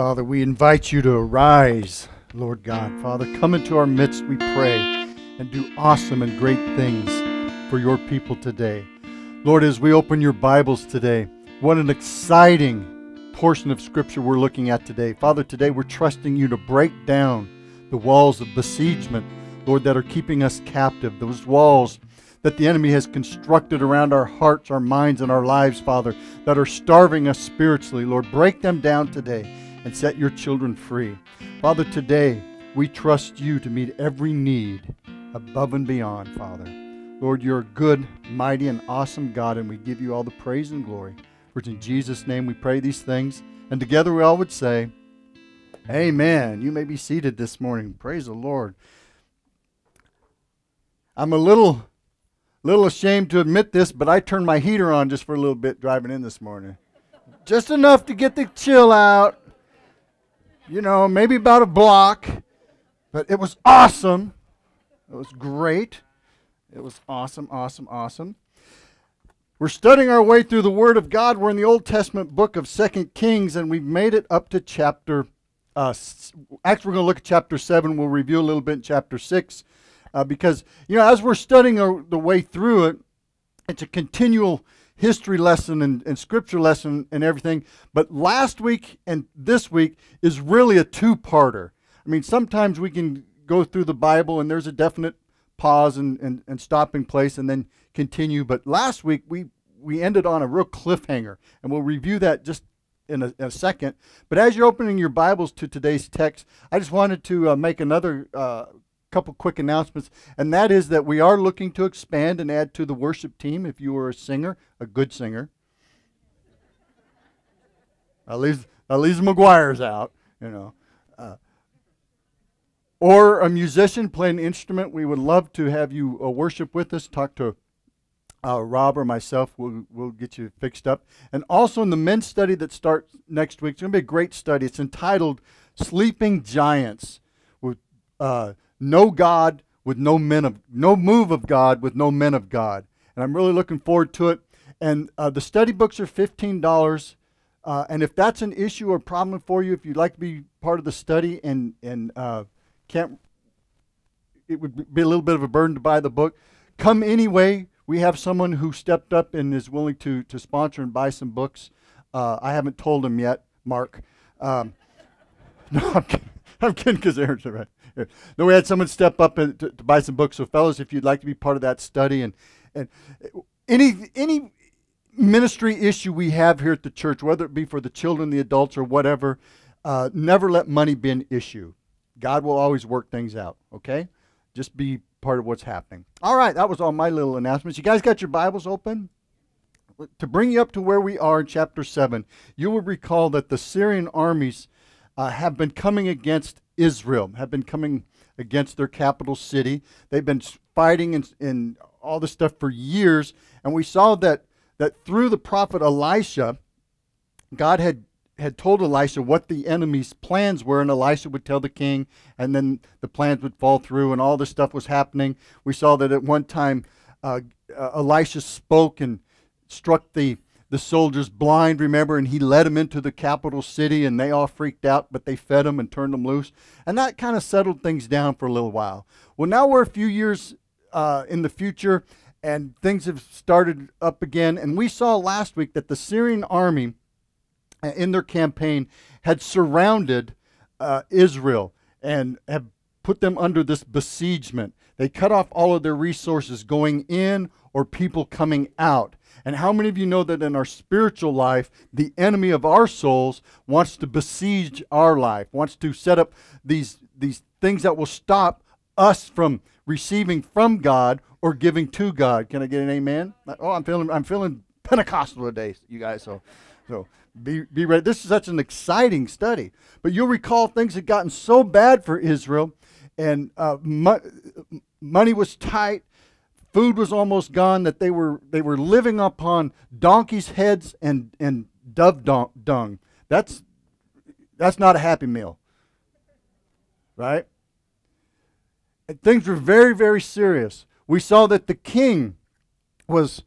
Father, we invite you to arise, Lord God. Father, come into our midst, we pray, and do awesome and great things for your people today. Lord, as we open your Bibles today, what an exciting portion of Scripture we're looking at today. Father, today we're trusting you to break down the walls of besiegement, Lord, that are keeping us captive, those walls that the enemy has constructed around our hearts, our minds, and our lives, Father, that are starving us spiritually. Lord, break them down today and set your children free. Father, today we trust you to meet every need above and beyond, Father. Lord, you're a good, mighty, and awesome God, and we give you all the praise and glory. For in Jesus' name we pray these things. And together we all would say, Amen. You may be seated this morning. Praise the Lord. I'm a little little ashamed to admit this, but I turned my heater on just for a little bit driving in this morning. just enough to get the chill out. You know, maybe about a block. But it was awesome. It was great. It was awesome, awesome, awesome. We're studying our way through the Word of God. We're in the Old Testament book of Second Kings, and we've made it up to chapter. Uh, actually, we're going to look at chapter 7. We'll review a little bit in chapter 6 uh, because you know as we're studying our, the way through it, it's a continual history lesson and, and scripture lesson and everything. But last week and this week is really a two-parter. I mean, sometimes we can go through the Bible and there's a definite pause and, and, and stopping place and then continue. But last week we we ended on a real cliffhanger, and we'll review that just in a, in a, second. But as you're opening your Bibles to today's text, I just wanted to uh, make another uh, couple quick announcements, and that is that we are looking to expand and add to the worship team. If you are a singer, a good singer, at least at least McGuire's out, you know, uh, or a musician playing an instrument. We would love to have you uh, worship with us. Talk to uh, Rob or myself. We'll we'll get you fixed up. And also in the men's study that starts next week, it's going to be a great study. It's entitled "Sleeping Giants." With uh, no God with no men of no move of God with no men of God. And I'm really looking forward to it. And uh, the study books are fifteen dollars. Uh, and if that's an issue or problem for you, if you'd like to be part of the study and and uh, can't, it would be a little bit of a burden to buy the book. Come anyway. We have someone who stepped up and is willing to to sponsor and buy some books. Uh, I haven't told him yet, Mark. Um, no, I'm kidding. I'm kidding because Aaron's right. Then we had someone step up and to, to, buy some books. So, fellas, if you'd like to be part of that study and and any any ministry issue we have here at the church, whether it be for the children, the adults, or whatever, uh, never let money be an issue. God will always work things out. Okay, just be part of what's happening. All right, that was all my little announcements. You guys got your Bibles open? To bring you up to where we are in chapter 7, you will recall that the Syrian armies uh, have been coming against Israel, have been coming against their capital city. They've been fighting and, in all this stuff for years. And we saw that, that through the prophet Elisha, God had, had told Elisha what the enemy's plans were, and Elisha would tell the king, and then the plans would fall through, and all this stuff was happening. We saw that at one time uh, uh, Elisha spoke and struck the the soldiers blind, remember, and he led them into the capital city, and they all freaked out, but they fed them and turned them loose. And that kind of settled things down for a little while. Well, now we're a few years uh, in the future, and things have started up again. And we saw last week that the Syrian army, uh, in their campaign, had surrounded uh, Israel and have put them under this besiegement. They cut off all of their resources going in or people coming out. And how many of you know that in our spiritual life, the enemy of our souls wants to besiege our life, wants to set up these, these things that will stop us from receiving from God or giving to God? Can I get an amen? Oh, I'm feeling I'm feeling Pentecostal today, you guys. So, so be be ready. This is such an exciting study. But you'll recall things had gotten so bad for Israel, and uh, mo- money was tight food was almost gone, that they were, they were living upon donkeys' heads and, and dove dung. That's, that's not a happy meal. Right? And things were very, very serious. We saw that the king was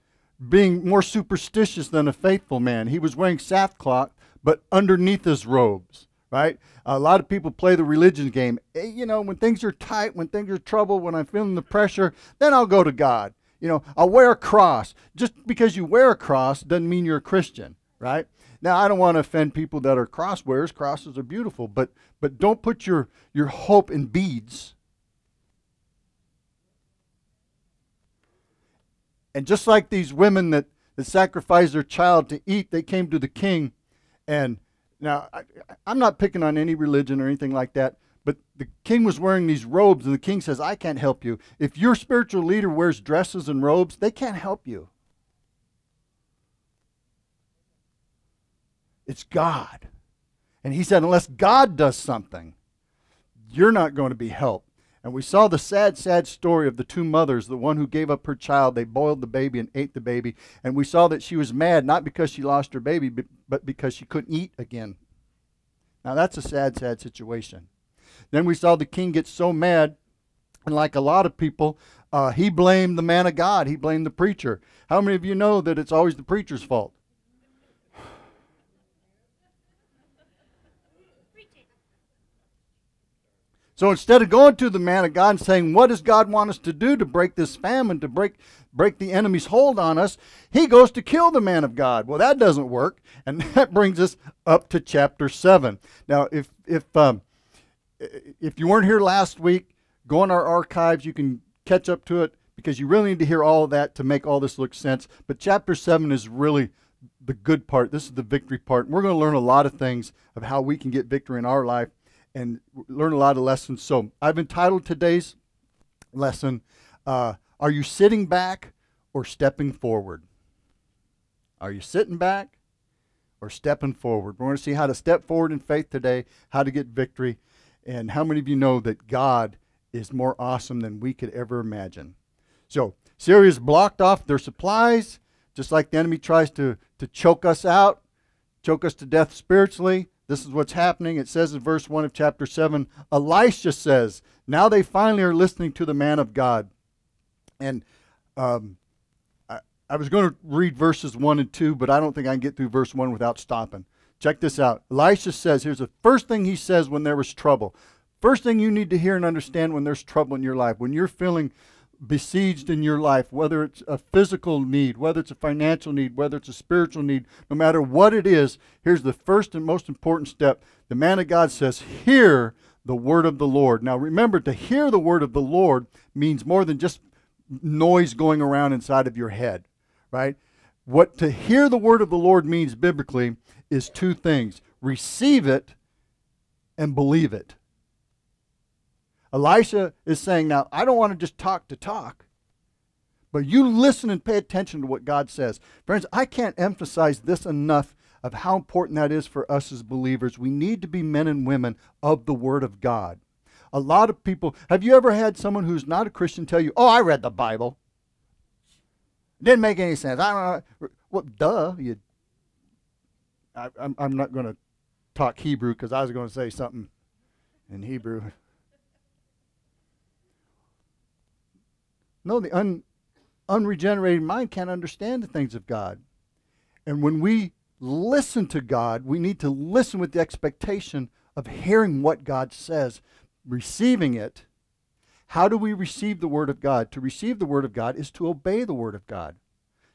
being more superstitious than a faithful man. He was wearing sackcloth, but underneath his robes right? A lot of people play the religion game. Eh, You know, when things are tight, when things are trouble, when I'm feeling the pressure, then I'll go to God. You know, I'll wear a cross. Just because you wear a cross doesn't mean you're a Christian, right? Now, I don't want to offend people that are cross wearers. Crosses are beautiful, but but don't put your your hope in beads. And just like these women that, that sacrificed their child to eat, they came to the king. And now, I, I'm not picking on any religion or anything like that, but the king was wearing these robes, and the king says, I can't help you. If your spiritual leader wears dresses and robes, they can't help you. It's God. And he said, unless God does something, you're not going to be helped. And we saw the sad, sad story of the two mothers, the one who gave up her child. They boiled the baby and ate the baby. And we saw that she was mad, not because she lost her baby, but because she couldn't eat again. Now, that's a sad, sad situation. Then we saw the king get so mad, and like a lot of people, uh, he blamed the man of God. He blamed the preacher. How many of you know that it's always the preacher's fault? So instead of going to the man of God and saying, What does God want us to do to break this famine, to break, break the enemy's hold on us? He goes to kill the man of God. Well, that doesn't work. And that brings us up to chapter 7. Now, if, if, um, if you weren't here last week, go in our archives. You can catch up to it because you really need to hear all of that to make all this look sense. But chapter 7 is really the good part. This is the victory part. And we're going to learn a lot of things of how we can get victory in our life and learn a lot of lessons. So I've entitled today's lesson, uh, Are You Sitting Back or Stepping Forward? Are you sitting back or stepping forward? We're going to see how to step forward in faith today, how to get victory, and how many of you know that God is more awesome than we could ever imagine. So Syria's blocked off their supplies, just like the enemy tries to, to choke us out, choke us to death spiritually. This is what's happening. It says in verse 1 of chapter 7 Elisha says, Now they finally are listening to the man of God. And um, I, I was going to read verses 1 and 2, but I don't think I can get through verse 1 without stopping. Check this out. Elisha says, Here's the first thing he says when there was trouble. First thing you need to hear and understand when there's trouble in your life, when you're feeling besieged in your life, whether it's a physical need, whether it's a financial need, whether it's a spiritual need, no matter what it is, here's the first and most important step. The man of God says, Hear the word of the Lord. Now remember, to hear the word of the Lord means more than just noise going around inside of your head, right? What to hear the word of the Lord means biblically is two things receive it and believe it. Elisha is saying, Now, I don't want to just talk to talk, but you listen and pay attention to what God says. Friends, I can't emphasize this enough of how important that is for us as believers. We need to be men and women of the Word of God. A lot of people, have you ever had someone who's not a Christian tell you, Oh, I read the Bible? Didn't make any sense. I don't know. Well, duh. You, I, I'm, I'm not going to talk Hebrew because I was going to say something in Hebrew. No, the un, unregenerated mind can't understand the things of God. And when we listen to God, we need to listen with the expectation of hearing what God says, receiving it. How do we receive the Word of God? To receive the Word of God is to obey the Word of God,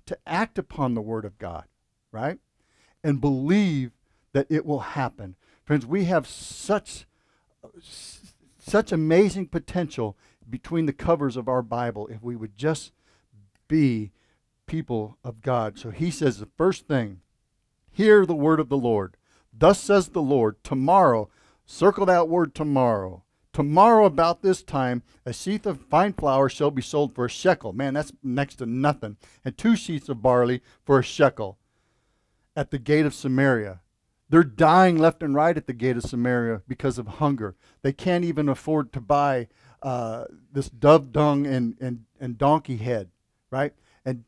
to act upon the Word of God, right? And believe that it will happen. Friends, we have such, uh, such amazing potential between the covers of our Bible if we would just be people of God. So he says the first thing, hear the word of the Lord. Thus says the Lord, tomorrow, circle that word tomorrow. Tomorrow, about this time, a sheath of fine flour shall be sold for a shekel. Man, that's next to nothing. And two sheets of barley for a shekel at the gate of Samaria. They're dying left and right at the gate of Samaria because of hunger. They can't even afford to buy uh, this dove dung and, and, and donkey head, right? And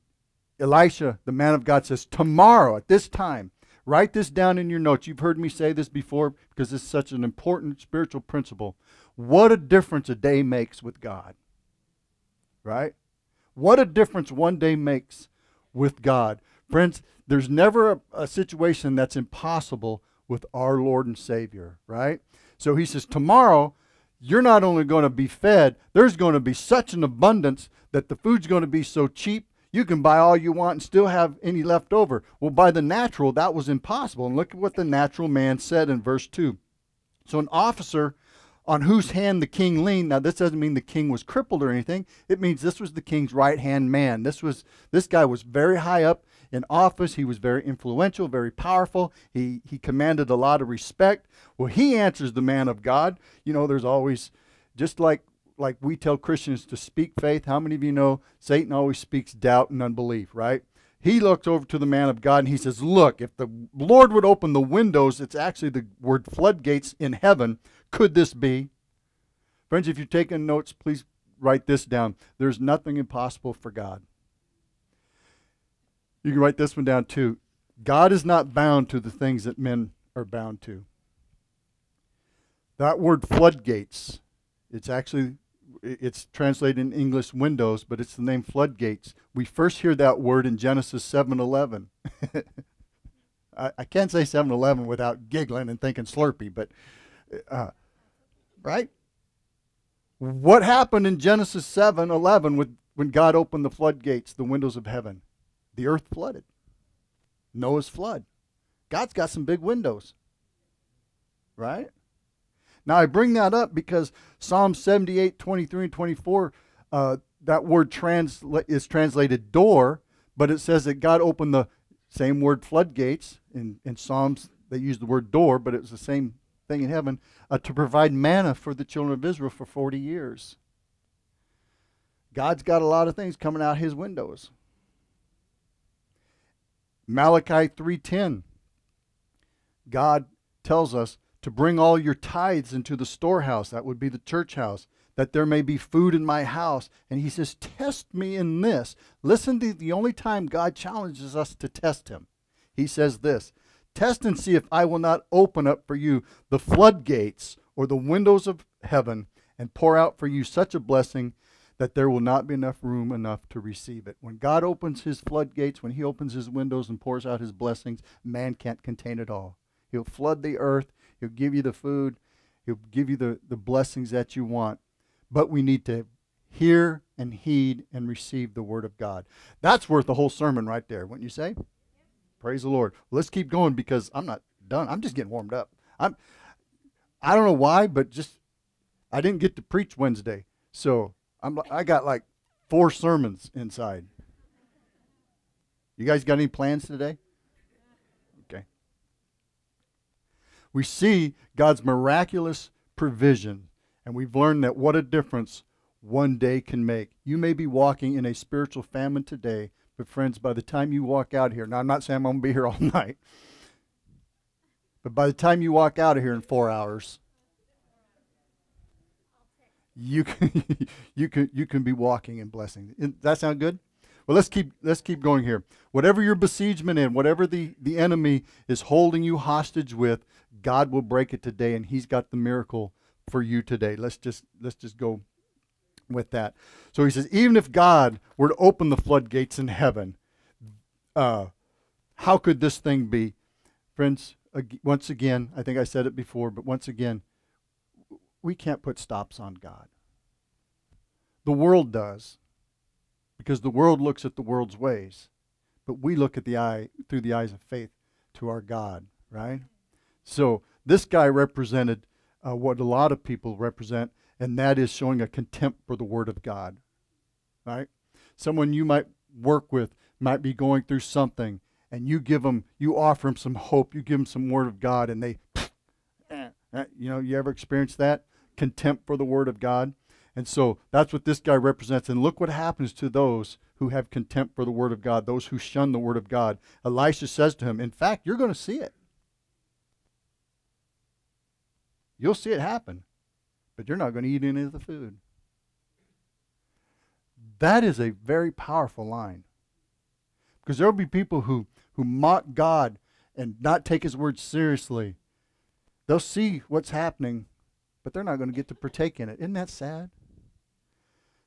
Elisha, the man of God, says, Tomorrow at this time, write this down in your notes. You've heard me say this before because it's such an important spiritual principle. What a difference a day makes with God, right? What a difference one day makes with God. Friends, there's never a, a situation that's impossible with our Lord and Savior, right? So he says, tomorrow, you're not only going to be fed, there's going to be such an abundance that the food's going to be so cheap, you can buy all you want and still have any left over. Well, by the natural, that was impossible. And look at what the natural man said in verse 2. So, an officer on whose hand the king leaned. Now, this doesn't mean the king was crippled or anything. It means this was the king's right hand man. This was this guy was very high up in office. He was very influential, very powerful. He he commanded a lot of respect. Well, he answers the man of God. You know, there's always just like like we tell Christians to speak faith. How many of you know Satan always speaks doubt and unbelief, right? He looks over to the man of God and he says, Look, if the Lord would open the windows, it's actually the word floodgates in heaven could this be? Friends, if you're taking notes, please write this down. There's nothing impossible for God. You can write this one down too. God is not bound to the things that men are bound to. That word floodgates, it's actually it's translated in English windows, but it's the name floodgates. We first hear that word in Genesis 7:11. I, I can't say 7-Eleven without giggling and thinking Slurpee, but uh, right? What happened in Genesis 7 11 with, when God opened the floodgates, the windows of heaven? The earth flooded. Noah's flood. God's got some big windows. Right? Now, I bring that up because Psalm 78, 23, and 24, uh, that word transla- is translated door, but it says that God opened the same word floodgates. In, in Psalms, they use the word door, but it was the same thing in heaven uh, to provide manna for the children of Israel for 40 years. God's got a lot of things coming out his windows. Malachi 3:10 God tells us to bring all your tithes into the storehouse. That would be the church house that there may be food in my house. And he says test me in this. Listen to the only time God challenges us to test him. He says this Test and see if I will not open up for you the floodgates or the windows of heaven and pour out for you such a blessing that there will not be enough room enough to receive it. When God opens his floodgates, when he opens his windows and pours out his blessings, man can't contain it all. He'll flood the earth, he'll give you the food, he'll give you the, the blessings that you want. But we need to hear and heed and receive the word of God. That's worth the whole sermon right there, wouldn't you say? Praise the Lord. Let's keep going because I'm not done. I'm just getting warmed up. I'm I don't know why, but just I didn't get to preach Wednesday. So I'm I got like four sermons inside. You guys got any plans today? Okay. We see God's miraculous provision, and we've learned that what a difference one day can make. You may be walking in a spiritual famine today, but, friends, by the time you walk out here, now I'm not saying I'm going to be here all night, but by the time you walk out of here in four hours, you can you can you can be walking in blessing. That sound good? Well, let's keep let's keep going here. Whatever your besiegement in, whatever the the enemy is holding you hostage with, God will break it today, and He's got the miracle for you today. Let's just let's just go with that. So he says, even if God were to open the floodgates in heaven, uh, how could this thing be? Friends, once again, I think I said it before, but once again, we can't put stops on God. The world does, because the world looks at the world's ways, but we look at the eye through the eyes of faith to our God, right? So this guy represented uh, what a lot of people represent and that is showing a contempt for the Word of God. Right? Someone you might work with might be going through something, and you give them, you offer them some hope, you give them some Word of God, and they, eh, eh, you know, you ever experienced that? Contempt for the Word of God. And so that's what this guy represents. And look what happens to those who have contempt for the Word of God, those who shun the Word of God. Elisha says to him, In fact, you're going to see it. You'll see it happen but you're not going to eat any of the food. That is a very powerful line. Because there will be people who, who mock God and not take his word seriously. They'll see what's happening, but they're not going to get to partake in it. Isn't that sad?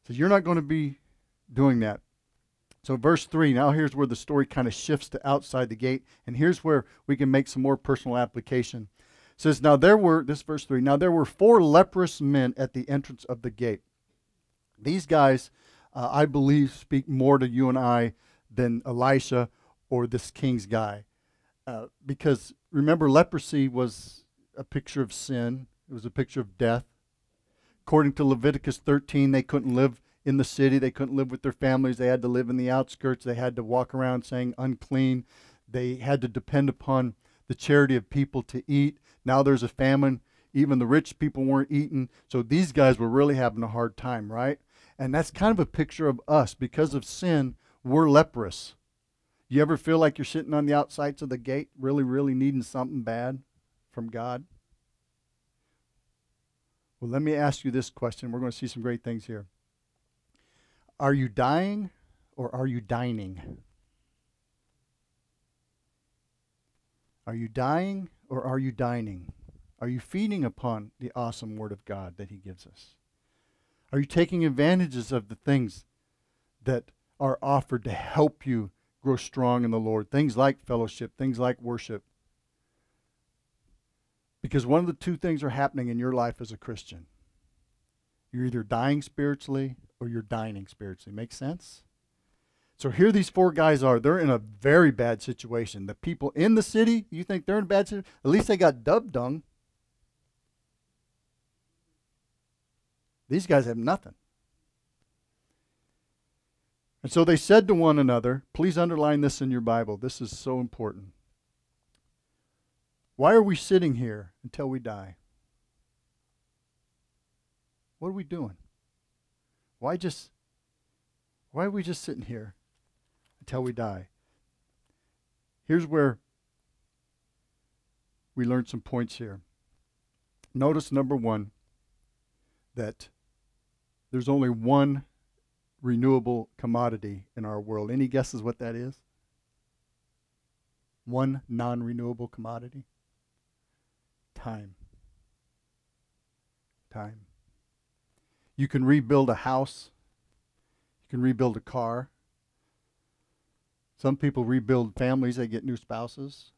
So you're not going to be doing that. So, verse 3, now here's where the story kind of shifts to outside the gate, and here's where we can make some more personal application. It says, Now there were, this verse 3, now there were four leprous men at the entrance of the gate. These guys, uh, I believe, speak more to you and I than Elisha or this king's guy. Uh, because remember, leprosy was a picture of sin, it was a picture of death. According to Leviticus 13, they couldn't live in the city, they couldn't live with their families, they had to live in the outskirts, they had to walk around saying unclean, they had to depend upon the charity of people to eat. Now there's a famine. Even the rich people weren't eating. So these guys were really having a hard time, right? And that's kind of a picture of us. Because of sin, we're leprous. You ever feel like you're sitting on the outsides of the gate, really, really needing something bad from God? Well, let me ask you this question. We're going to see some great things here. Are you dying or are you dining? Are you dying or are you dining? Are you feeding upon the awesome Word of God that He gives us? Are you taking advantages of the things that are offered to help you grow strong in the Lord? Things like fellowship, things like worship. Because one of the two things are happening in your life as a Christian. You're either dying spiritually or you're dining spiritually. Make sense? So here these four guys are. They're in a very bad situation. The people in the city, you think they're in a bad situation? At least they got dub dung. These guys have nothing. And so they said to one another, please underline this in your Bible. This is so important. Why are we sitting here until we die? What are we doing? Why just why are we just sitting here until we die? Here's where we learn some points here. Notice number 1 that there's only one renewable commodity in our world. Any guesses what that is? One non renewable commodity? Time. Time. You can rebuild a house, you can rebuild a car. Some people rebuild families, they get new spouses.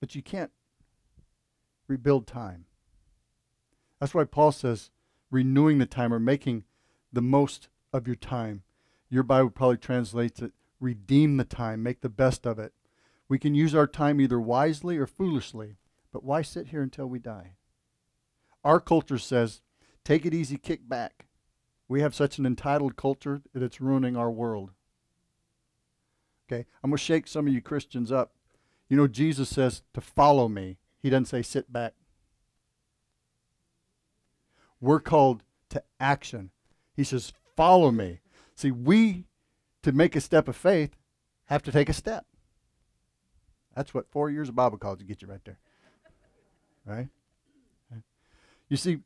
But you can't rebuild time. That's why Paul says renewing the time or making the most of your time. Your Bible probably translates it redeem the time, make the best of it. We can use our time either wisely or foolishly, but why sit here until we die? Our culture says, take it easy, kick back. We have such an entitled culture that it's ruining our world. Okay, I'm going to shake some of you Christians up. You know, Jesus says to follow me. He doesn't say sit back. We're called to action. He says, Follow me. See, we, to make a step of faith, have to take a step. That's what four years of Bible college get you right there. Right? You see,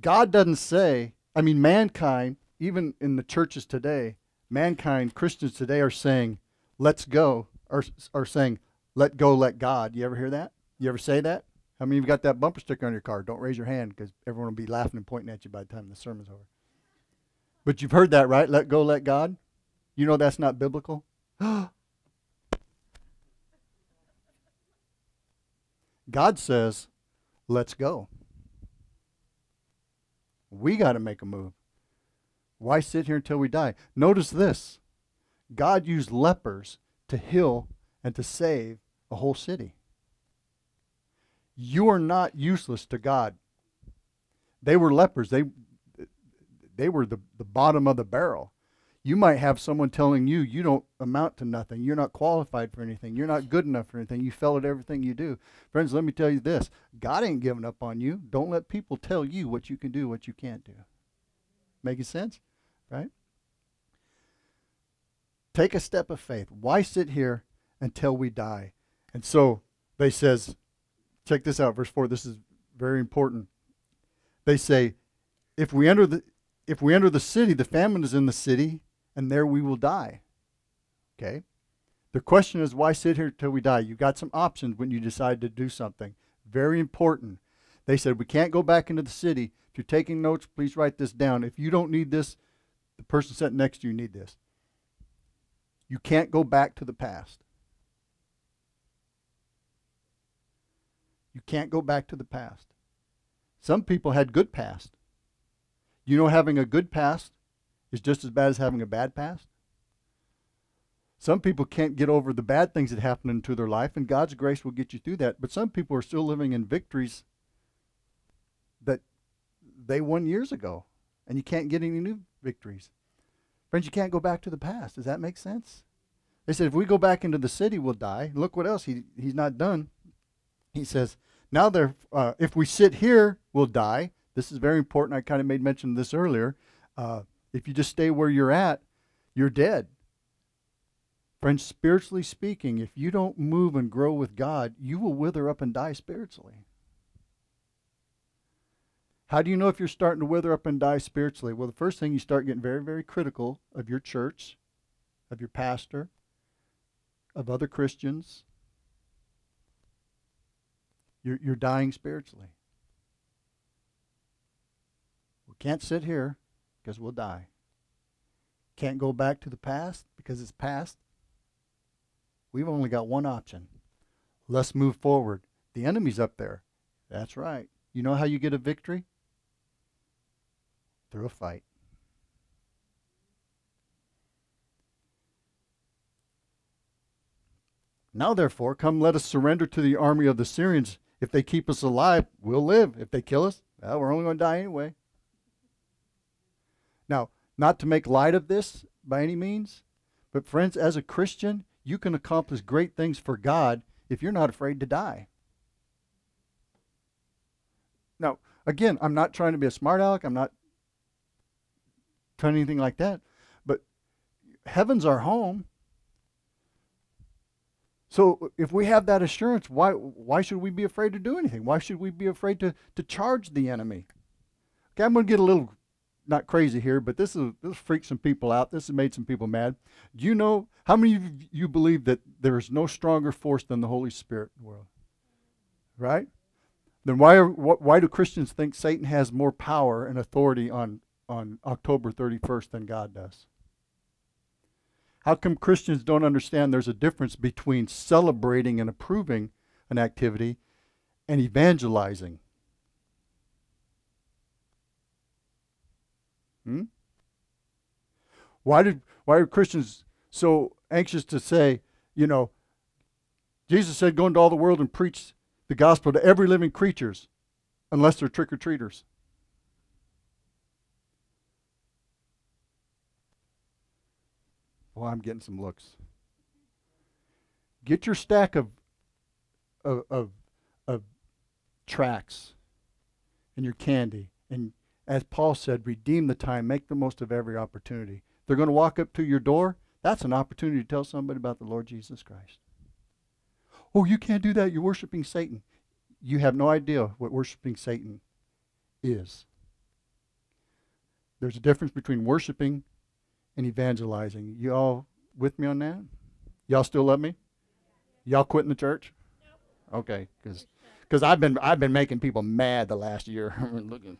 God doesn't say, I mean, mankind, even in the churches today, mankind, Christians today are saying, let's go, or are saying, let go, let God. You ever hear that? You ever say that? How many of you got that bumper sticker on your car? Don't raise your hand because everyone will be laughing and pointing at you by the time the sermon's over. But you've heard that, right? Let go, let God. You know that's not biblical? God says, let's go. We got to make a move. Why sit here until we die? Notice this God used lepers to heal and to save a whole city. You are not useless to God. They were lepers. They they were the, the bottom of the barrel. You might have someone telling you you don't amount to nothing. You're not qualified for anything. You're not good enough for anything. You fail at everything you do. Friends, let me tell you this. God ain't giving up on you. Don't let people tell you what you can do, what you can't do. Making sense? Right? Take a step of faith. Why sit here until we die? And so they says, Check this out, verse 4. This is very important. They say, if we enter the if we enter the city, the famine is in the city, and there we will die. Okay? The question is, why sit here till we die? You got some options when you decide to do something. Very important. They said, we can't go back into the city. If you're taking notes, please write this down. If you don't need this the person sitting next to you need this. You can't go back to the past. You can't go back to the past. Some people had good past. You know, having a good past is just as bad as having a bad past. Some people can't get over the bad things that happen into their life, and God's grace will get you through that. But some people are still living in victories that they won years ago, and you can't get any new victories. Friends, you can't go back to the past. Does that make sense? They said, if we go back into the city, we'll die. Look what else. He, he's not done. He says, now uh, if we sit here, we'll die. This is very important. I kind of made mention of this earlier. Uh, if you just stay where you're at, you're dead. Friends, spiritually speaking, if you don't move and grow with God, you will wither up and die spiritually. How do you know if you're starting to wither up and die spiritually? Well, the first thing you start getting very, very critical of your church, of your pastor, of other Christians. You're, you're dying spiritually. We can't sit here because we'll die. Can't go back to the past because it's past. We've only got one option. Let's move forward. The enemy's up there. That's right. You know how you get a victory? Through a fight. Now, therefore, come let us surrender to the army of the Syrians. If they keep us alive, we'll live. If they kill us, well, we're only going to die anyway. Now, not to make light of this by any means, but friends, as a Christian, you can accomplish great things for God if you're not afraid to die. Now, again, I'm not trying to be a smart aleck. I'm not trying anything like that. But heaven's our home. So if we have that assurance, why why should we be afraid to do anything? Why should we be afraid to, to charge the enemy? Okay, I'm to get a little not crazy here, but this is this freaked some people out. This has made some people mad. Do you know how many of you believe that there is no stronger force than the Holy Spirit in the world? Right? Then why are why do Christians think Satan has more power and authority on on October 31st than God does? How come Christians don't understand there's a difference between celebrating and approving an activity and evangelizing? Hmm? Why did why are Christians so anxious to say, you know, Jesus said, go into all the world and preach the gospel to every living creatures, unless they're trick or treaters. Well, I'm getting some looks. Get your stack of of of, of tracts and your candy and as Paul said, redeem the time, make the most of every opportunity. They're going to walk up to your door. That's an opportunity to tell somebody about the Lord Jesus Christ. Oh, you can't do that. You're worshiping Satan. You have no idea what worshiping Satan is. There's a difference between worshiping and evangelizing. You all with me on that? Y'all still love me? Y'all quitting the church? Okay, because because I've been I've been making people mad the last year. Looking.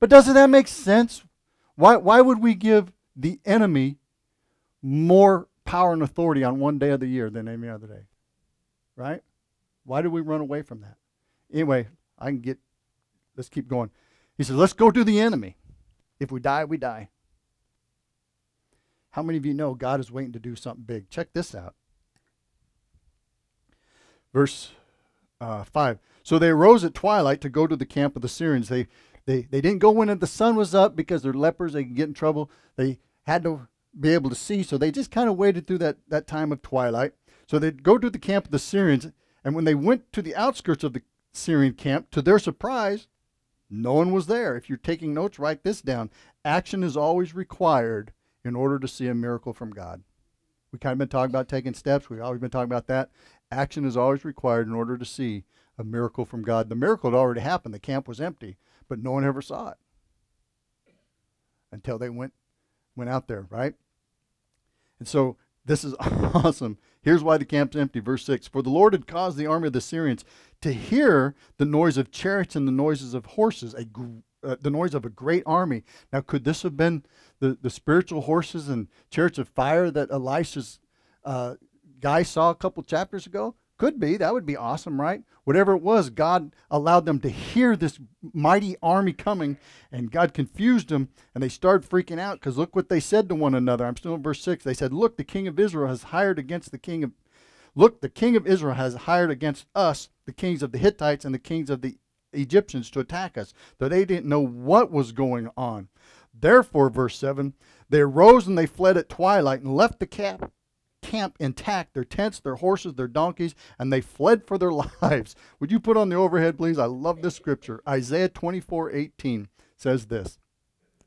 But doesn't that make sense? Why, why would we give the enemy more power and authority on one day of the year than any other day? Right? Why do we run away from that? Anyway, I can get, let's keep going. He says, let's go to the enemy. If we die, we die. How many of you know God is waiting to do something big? Check this out. Verse uh, 5. So they arose at twilight to go to the camp of the Syrians. They they, they didn't go when the sun was up because they're lepers. They can get in trouble. They had to be able to see, so they just kind of waited through that, that time of twilight. So they'd go to the camp of the Syrians, and when they went to the outskirts of the Syrian camp, to their surprise, no one was there. If you're taking notes, write this down. Action is always required in order to see a miracle from God. We kind of been talking about taking steps. We've always been talking about that. Action is always required in order to see a miracle from God. The miracle had already happened. The camp was empty but no one ever saw it until they went went out there, right? And so this is awesome. Here's why the camp's empty. Verse 6 For the Lord had caused the army of the Syrians to hear the noise of chariots and the noises of horses, a, uh, the noise of a great army. Now, could this have been the, the spiritual horses and chariots of fire that Elisha's uh, guy saw a couple chapters ago? Could be. That would be awesome, right? Whatever it was, God allowed them to hear this mighty army coming, and God confused them, and they started freaking out because look what they said to one another. I'm still in verse 6. They said, Look, the king of Israel has hired against the king of. Look, the king of Israel has hired against us, the kings of the Hittites and the kings of the Egyptians, to attack us. though they didn't know what was going on. Therefore, verse 7, they arose and they fled at twilight and left the camp camp intact, their tents, their horses, their donkeys, and they fled for their lives. Would you put on the overhead, please? I love this scripture. Isaiah 24 18 says this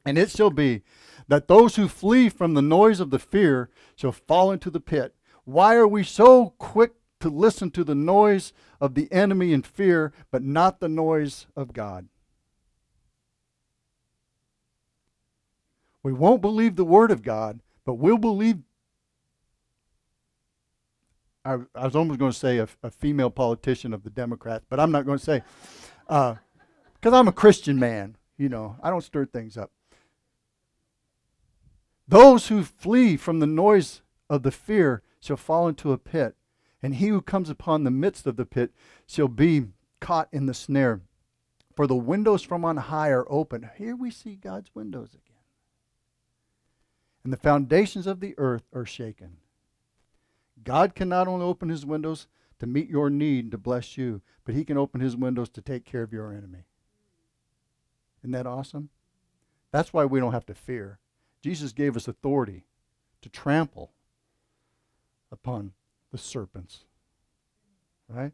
And it shall be that those who flee from the noise of the fear shall fall into the pit. Why are we so quick to listen to the noise of the enemy in fear, but not the noise of God? We won't believe the word of God, but we'll believe I, I was almost going to say a, a, female politician of the Democrats, but I'm not going to say, because uh, I'm a Christian man. You know, I don't stir things up. Those who flee from the noise of the fear shall fall into a pit, and he who comes upon the midst of the pit shall be caught in the snare. For the windows from on high are open. Here we see God's windows again. And the foundations of the earth are shaken. God can not only open his windows to meet your need to bless you, but he can open his windows to take care of your enemy. Isn't that awesome? That's why we don't have to fear. Jesus gave us authority to trample upon the serpents. Right?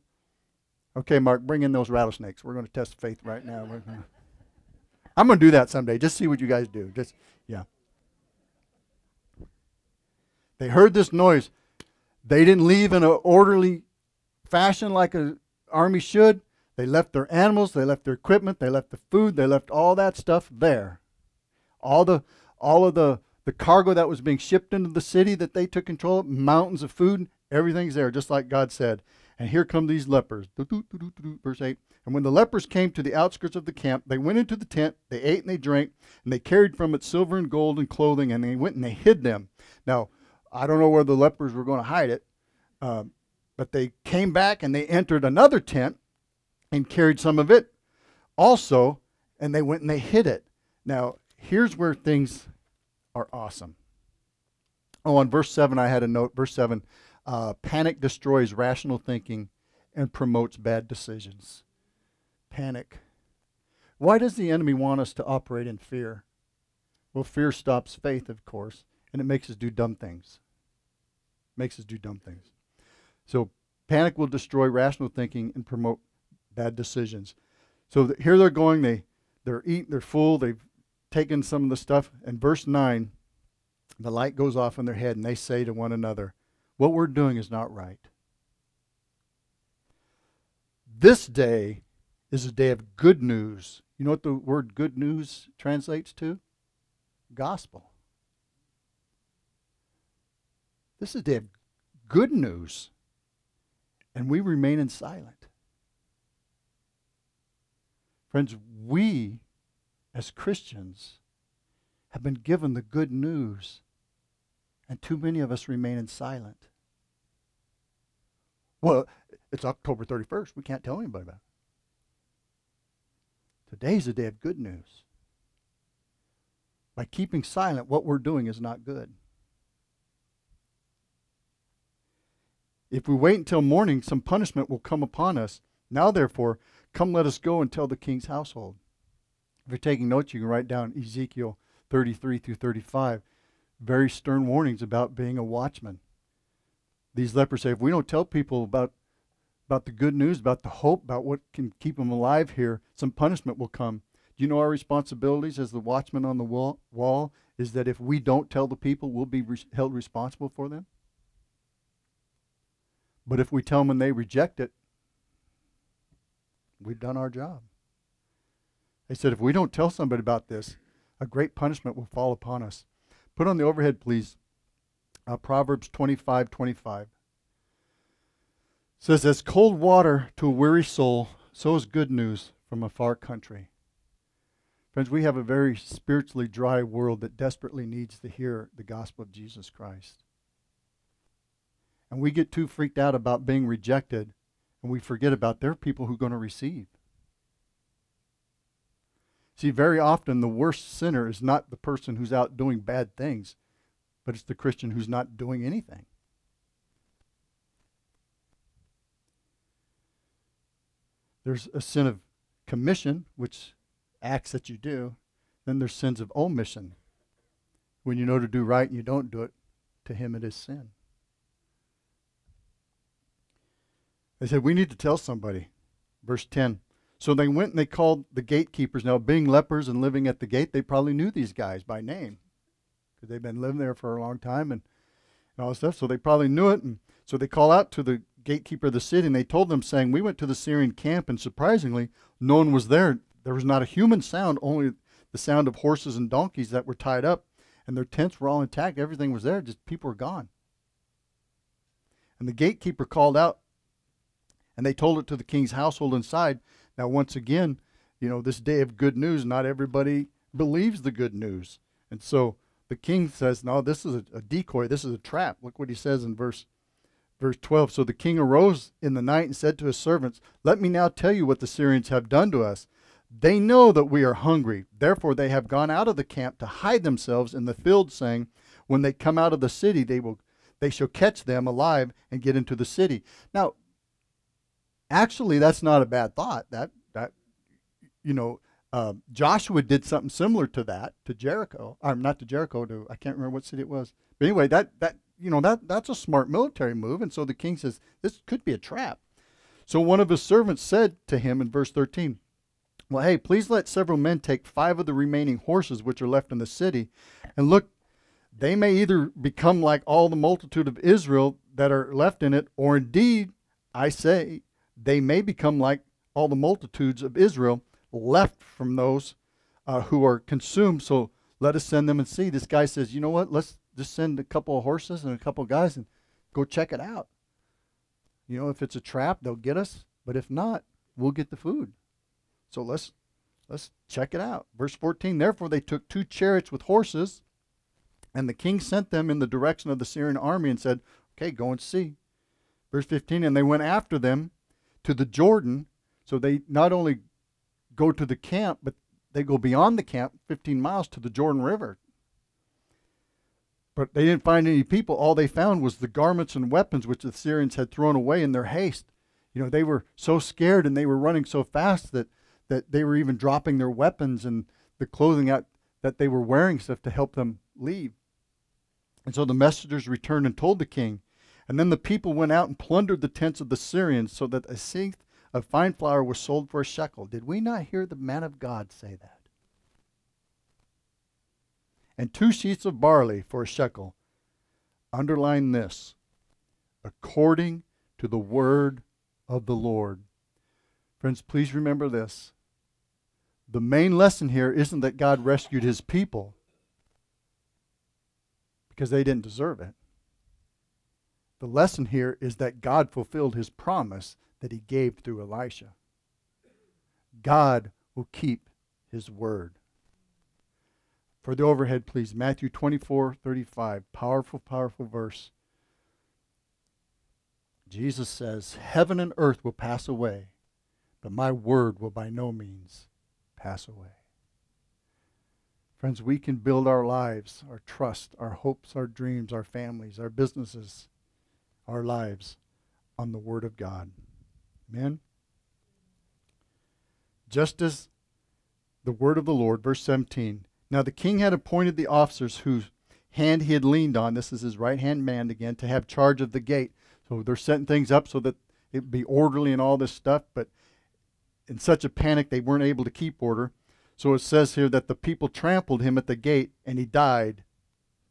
Okay, Mark, bring in those rattlesnakes. We're going to test faith right now. I'm going to do that someday. Just see what you guys do. Just yeah. They heard this noise. They didn't leave in an orderly fashion like an army should. They left their animals, they left their equipment, they left the food, they left all that stuff there. All the all of the the cargo that was being shipped into the city that they took control of, mountains of food, everything's there, just like God said. And here come these lepers. Verse 8. And when the lepers came to the outskirts of the camp, they went into the tent, they ate and they drank, and they carried from it silver and gold and clothing, and they went and they hid them. Now, I don't know where the lepers were going to hide it, uh, but they came back and they entered another tent and carried some of it also, and they went and they hid it. Now, here's where things are awesome. Oh, on verse 7, I had a note. Verse 7 uh, panic destroys rational thinking and promotes bad decisions. Panic. Why does the enemy want us to operate in fear? Well, fear stops faith, of course, and it makes us do dumb things makes us do dumb things. So panic will destroy rational thinking and promote bad decisions. So th- here they're going. They they're eating. They're full. They've taken some of the stuff. And verse nine, the light goes off in their head, and they say to one another, "What we're doing is not right." This day is a day of good news. You know what the word good news translates to? Gospel. This is the good news. And we remain in silent. Friends, we as Christians have been given the good news, and too many of us remain in silent. Well, it's October 31st. We can't tell anybody about it. Today's a day of good news. By keeping silent, what we're doing is not good. If we wait until morning, some punishment will come upon us. Now, therefore, come let us go and tell the king's household. If you're taking notes, you can write down Ezekiel 33 through 35. Very stern warnings about being a watchman. These lepers say, if we don't tell people about, about the good news, about the hope, about what can keep them alive here, some punishment will come. Do you know our responsibilities as the watchman on the wall, wall is that if we don't tell the people, we'll be re- held responsible for them? But if we tell them and they reject it, we've done our job. They said, if we don't tell somebody about this, a great punishment will fall upon us. Put on the overhead, please. Uh, Proverbs 25 25 says, As cold water to a weary soul, so is good news from a far country. Friends, we have a very spiritually dry world that desperately needs to hear the gospel of Jesus Christ. And we get too freaked out about being rejected, and we forget about there are people who are going to receive. See, very often the worst sinner is not the person who's out doing bad things, but it's the Christian who's not doing anything. There's a sin of commission, which acts that you do. Then there's sins of omission. When you know to do right and you don't do it, to him it is sin. They said, We need to tell somebody. Verse 10. So they went and they called the gatekeepers. Now, being lepers and living at the gate, they probably knew these guys by name because they've been living there for a long time and, and all this stuff. So they probably knew it. And so they call out to the gatekeeper of the city and they told them, saying, We went to the Syrian camp, and surprisingly, no one was there. There was not a human sound, only the sound of horses and donkeys that were tied up, and their tents were all intact. Everything was there, just people were gone. And the gatekeeper called out, and they told it to the king's household inside. Now, once again, you know, this day of good news, not everybody believes the good news. And so the king says, No, this is a, a decoy, this is a trap. Look what he says in verse Verse 12 So the king arose in the night and said to his servants, Let me now tell you what the Syrians have done to us. They know that we are hungry. Therefore, they have gone out of the camp to hide themselves in the field, saying, When they come out of the city, they will they shall catch them alive and get into the city. Now, actually, that's not a bad thought. That that you know, uh, Joshua did something similar to that to Jericho. I'm not to Jericho. To I can't remember what city it was. But anyway, that that you know, that, that's a smart military move. And so the king says, this could be a trap. So one of his servants said to him in verse 13, Well, hey, please let several men take five of the remaining horses which are left in the city. And look, they may either become like all the multitude of Israel that are left in it, or indeed, I say, they may become like all the multitudes of Israel left from those uh, who are consumed. So let us send them and see. This guy says, You know what? Let's just send a couple of horses and a couple of guys and go check it out. You know, if it's a trap, they'll get us, but if not, we'll get the food. So let's let's check it out. Verse 14, therefore they took two chariots with horses, and the king sent them in the direction of the Syrian army and said, "Okay, go and see." Verse 15, and they went after them to the Jordan, so they not only go to the camp, but they go beyond the camp 15 miles to the Jordan River but they didn't find any people. All they found was the garments and weapons which the Syrians had thrown away in their haste. You know, they were so scared and they were running so fast that, that they were even dropping their weapons and the clothing out that they were wearing stuff to help them leave. And so the messengers returned and told the king. And then the people went out and plundered the tents of the Syrians so that a seah of fine flour was sold for a shekel. Did we not hear the man of God say that? and two sheets of barley for a shekel. Underline this according to the word of the Lord. Friends, please remember this. The main lesson here isn't that God rescued his people because they didn't deserve it. The lesson here is that God fulfilled his promise that he gave through Elisha. God will keep his word. For the overhead, please. Matthew 24, 35. Powerful, powerful verse. Jesus says, Heaven and earth will pass away, but my word will by no means pass away. Friends, we can build our lives, our trust, our hopes, our dreams, our families, our businesses, our lives on the Word of God. Amen? Just as the Word of the Lord, verse 17, now the king had appointed the officers whose hand he had leaned on, this is his right hand man again, to have charge of the gate. So they're setting things up so that it'd be orderly and all this stuff, but in such a panic they weren't able to keep order. So it says here that the people trampled him at the gate and he died,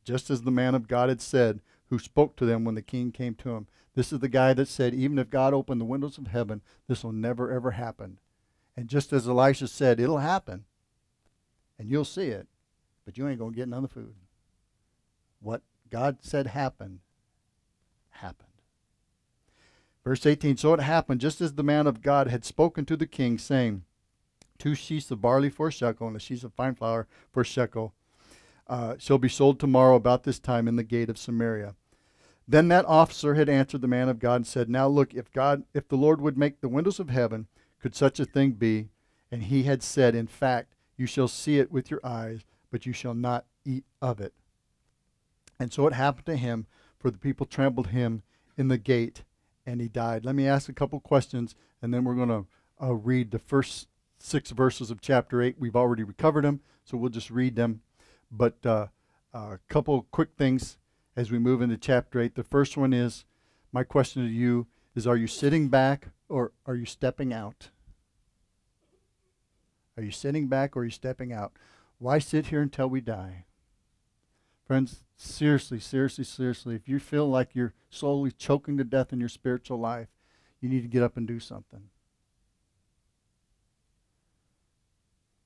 just as the man of God had said, who spoke to them when the king came to him. This is the guy that said, even if God opened the windows of heaven, this will never ever happen. And just as Elisha said, it'll happen. And you'll see it but you ain't going to get none of the food. What God said happened, happened. Verse 18 So it happened just as the man of God had spoken to the king, saying, two sheets of barley for a shekel and a sheet of fine flour for a shekel. Uh, shall be sold tomorrow about this time in the gate of Samaria. Then that officer had answered the man of God and said, Now look, if God, if the Lord would make the windows of heaven, could such a thing be? And he had said, In fact, you shall see it with your eyes, but you shall not eat of it. And so it happened to him, for the people trampled him in the gate, and he died. Let me ask a couple questions, and then we're going to uh, read the first six verses of chapter 8. We've already recovered them, so we'll just read them. But uh, a uh, couple quick things as we move into chapter 8. The first one is my question to you is Are you sitting back or are you stepping out? Are you sitting back or are you stepping out? Why sit here until we die? Friends, seriously, seriously, seriously, if you feel like you're slowly choking to death in your spiritual life, you need to get up and do something.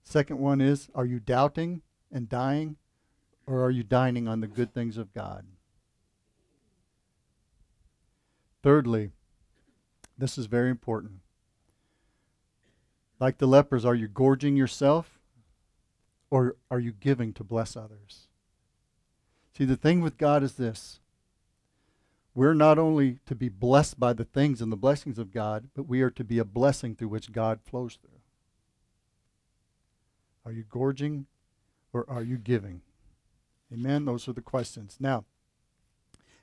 Second one is Are you doubting and dying, or are you dining on the good things of God? Thirdly, this is very important. Like the lepers, are you gorging yourself or are you giving to bless others? See, the thing with God is this we're not only to be blessed by the things and the blessings of God, but we are to be a blessing through which God flows through. Are you gorging or are you giving? Amen. Those are the questions. Now,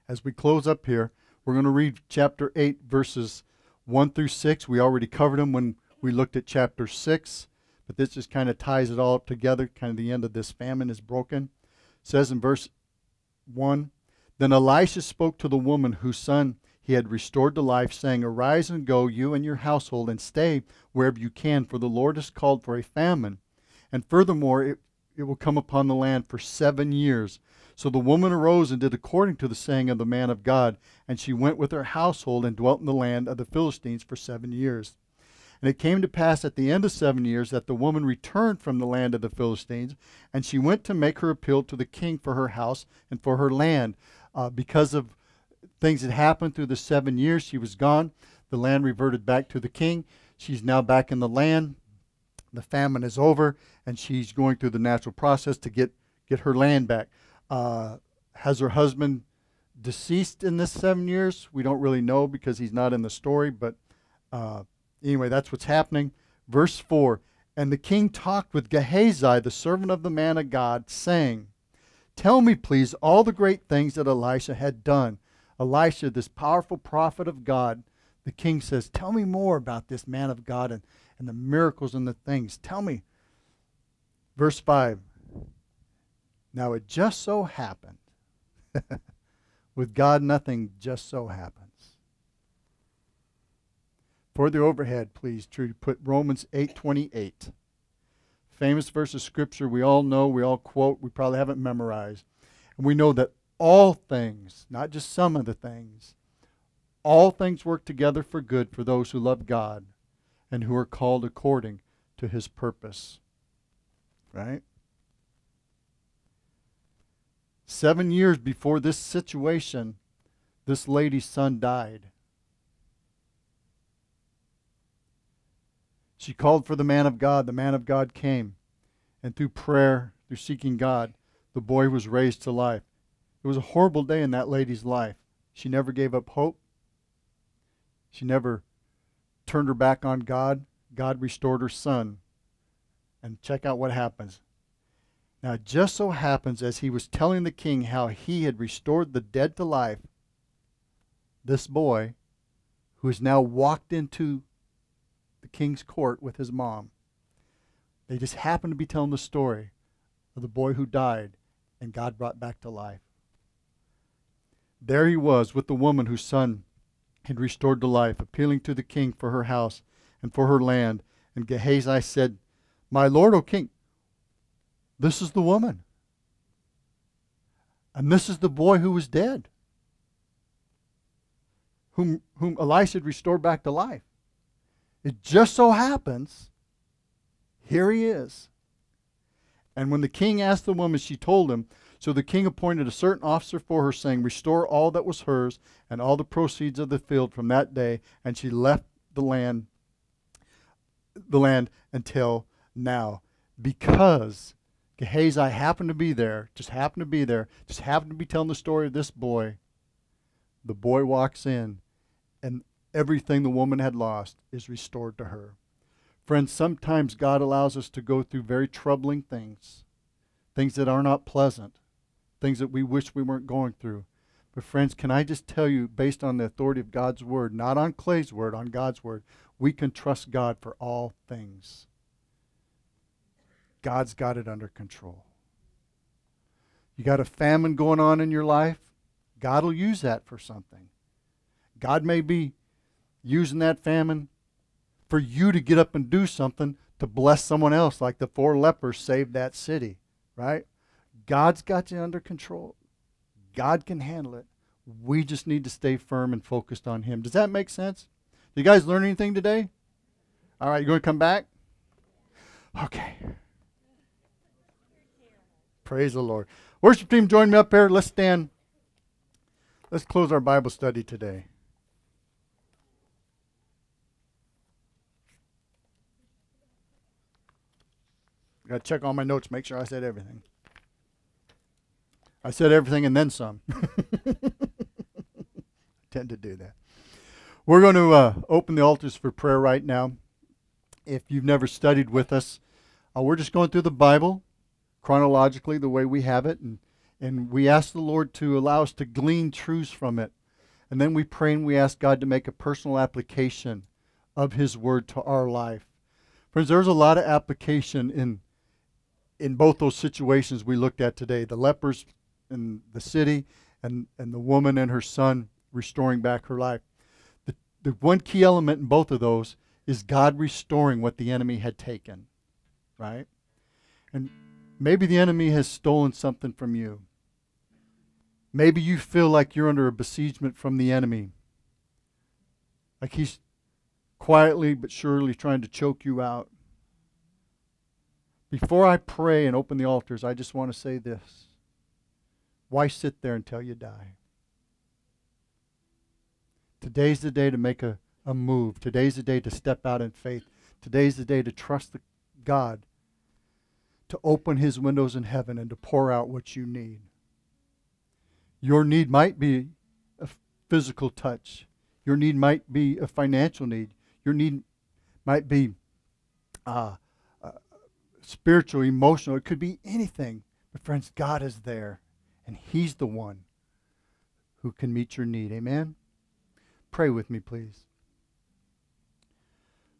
as we close up here, we're going to read chapter 8, verses 1 through 6. We already covered them when we looked at chapter 6, but this just kind of ties it all up together. Kind of the end of this famine is broken. It says in verse 1 Then Elisha spoke to the woman whose son he had restored to life, saying, Arise and go, you and your household, and stay wherever you can, for the Lord has called for a famine. And furthermore, it, it will come upon the land for seven years. So the woman arose and did according to the saying of the man of God, and she went with her household and dwelt in the land of the Philistines for seven years. And it came to pass at the end of seven years that the woman returned from the land of the Philistines, and she went to make her appeal to the king for her house and for her land. Uh, because of things that happened through the seven years she was gone, the land reverted back to the king. She's now back in the land. The famine is over, and she's going through the natural process to get, get her land back. Uh, has her husband deceased in this seven years? We don't really know because he's not in the story, but uh, anyway, that's what's happening. Verse 4 And the king talked with Gehazi, the servant of the man of God, saying, Tell me, please, all the great things that Elisha had done. Elisha, this powerful prophet of God, the king says, Tell me more about this man of God and, and the miracles and the things. Tell me. Verse 5 Now it just so happened. With God, nothing just so happens. For the overhead, please, Trudy, put Romans 8.28. Famous verse of Scripture we all know, we all quote, we probably haven't memorized. And we know that all things, not just some of the things, all things work together for good for those who love God and who are called according to his purpose. Right? Seven years before this situation, this lady's son died. She called for the man of God. The man of God came. And through prayer, through seeking God, the boy was raised to life. It was a horrible day in that lady's life. She never gave up hope. She never turned her back on God. God restored her son. And check out what happens. Now, it just so happens as he was telling the king how he had restored the dead to life, this boy, who has now walked into the king's court with his mom. They just happened to be telling the story of the boy who died and God brought back to life. There he was with the woman whose son had restored to life, appealing to the king for her house and for her land. And Gehazi said, My lord, O king, this is the woman. And this is the boy who was dead, whom, whom Elisha had restored back to life. It just so happens, here he is. And when the king asked the woman, she told him. So the king appointed a certain officer for her, saying, Restore all that was hers and all the proceeds of the field from that day. And she left the land, the land until now because Gehazi happened to be there, just happened to be there, just happened to be telling the story of this boy. The boy walks in, and everything the woman had lost is restored to her. Friends, sometimes God allows us to go through very troubling things, things that are not pleasant, things that we wish we weren't going through. But, friends, can I just tell you, based on the authority of God's word, not on Clay's word, on God's word, we can trust God for all things. God's got it under control. You got a famine going on in your life, God will use that for something. God may be using that famine for you to get up and do something to bless someone else, like the four lepers saved that city, right? God's got you under control. God can handle it. We just need to stay firm and focused on Him. Does that make sense? You guys learn anything today? All right, you going to come back? Okay. Praise the Lord. Worship team, join me up here. Let's stand. Let's close our Bible study today. Got to check all my notes, make sure I said everything. I said everything and then some. tend to do that. We're going to uh, open the altars for prayer right now. If you've never studied with us, uh, we're just going through the Bible chronologically the way we have it, and, and we ask the Lord to allow us to glean truths from it. And then we pray and we ask God to make a personal application of His Word to our life. Friends, there's a lot of application in in both those situations we looked at today the lepers in the city and, and the woman and her son restoring back her life. The, the one key element in both of those is God restoring what the enemy had taken, right? And maybe the enemy has stolen something from you. Maybe you feel like you're under a besiegement from the enemy, like he's quietly but surely trying to choke you out. Before I pray and open the altars, I just want to say this. Why sit there until you die? Today's the day to make a, a move. Today's the day to step out in faith. Today's the day to trust the God to open his windows in heaven and to pour out what you need. Your need might be a physical touch. Your need might be a financial need. Your need might be uh, spiritual, emotional. It could be anything. But, friends, God is there, and He's the one who can meet your need. Amen? Pray with me, please.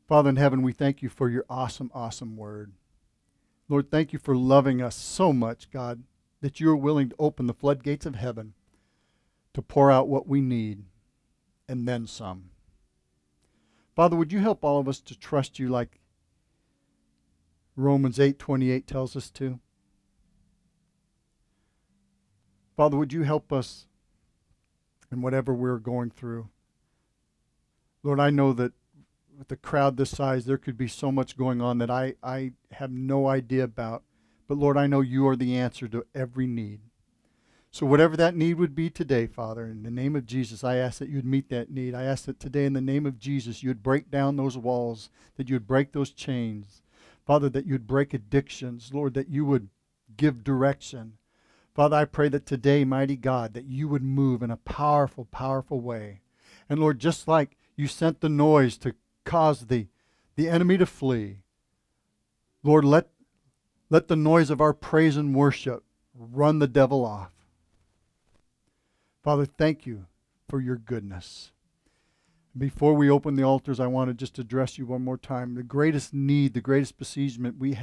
Father in heaven, we thank you for your awesome, awesome word. Lord, thank you for loving us so much, God, that you are willing to open the floodgates of heaven to pour out what we need and then some. Father, would you help all of us to trust you like Romans 8:28 tells us to. Father, would you help us in whatever we're going through? Lord, I know that with a crowd this size, there could be so much going on that I, I have no idea about. But Lord, I know you are the answer to every need. So, whatever that need would be today, Father, in the name of Jesus, I ask that you'd meet that need. I ask that today, in the name of Jesus, you'd break down those walls, that you'd break those chains, Father, that you'd break addictions, Lord, that you would give direction. Father, I pray that today, mighty God, that you would move in a powerful, powerful way. And Lord, just like you sent the noise to cause the, the enemy to flee, Lord, let, let the noise of our praise and worship run the devil off. Father, thank you for your goodness. Before we open the altars, I want to just address you one more time. The greatest need, the greatest besiegement we have.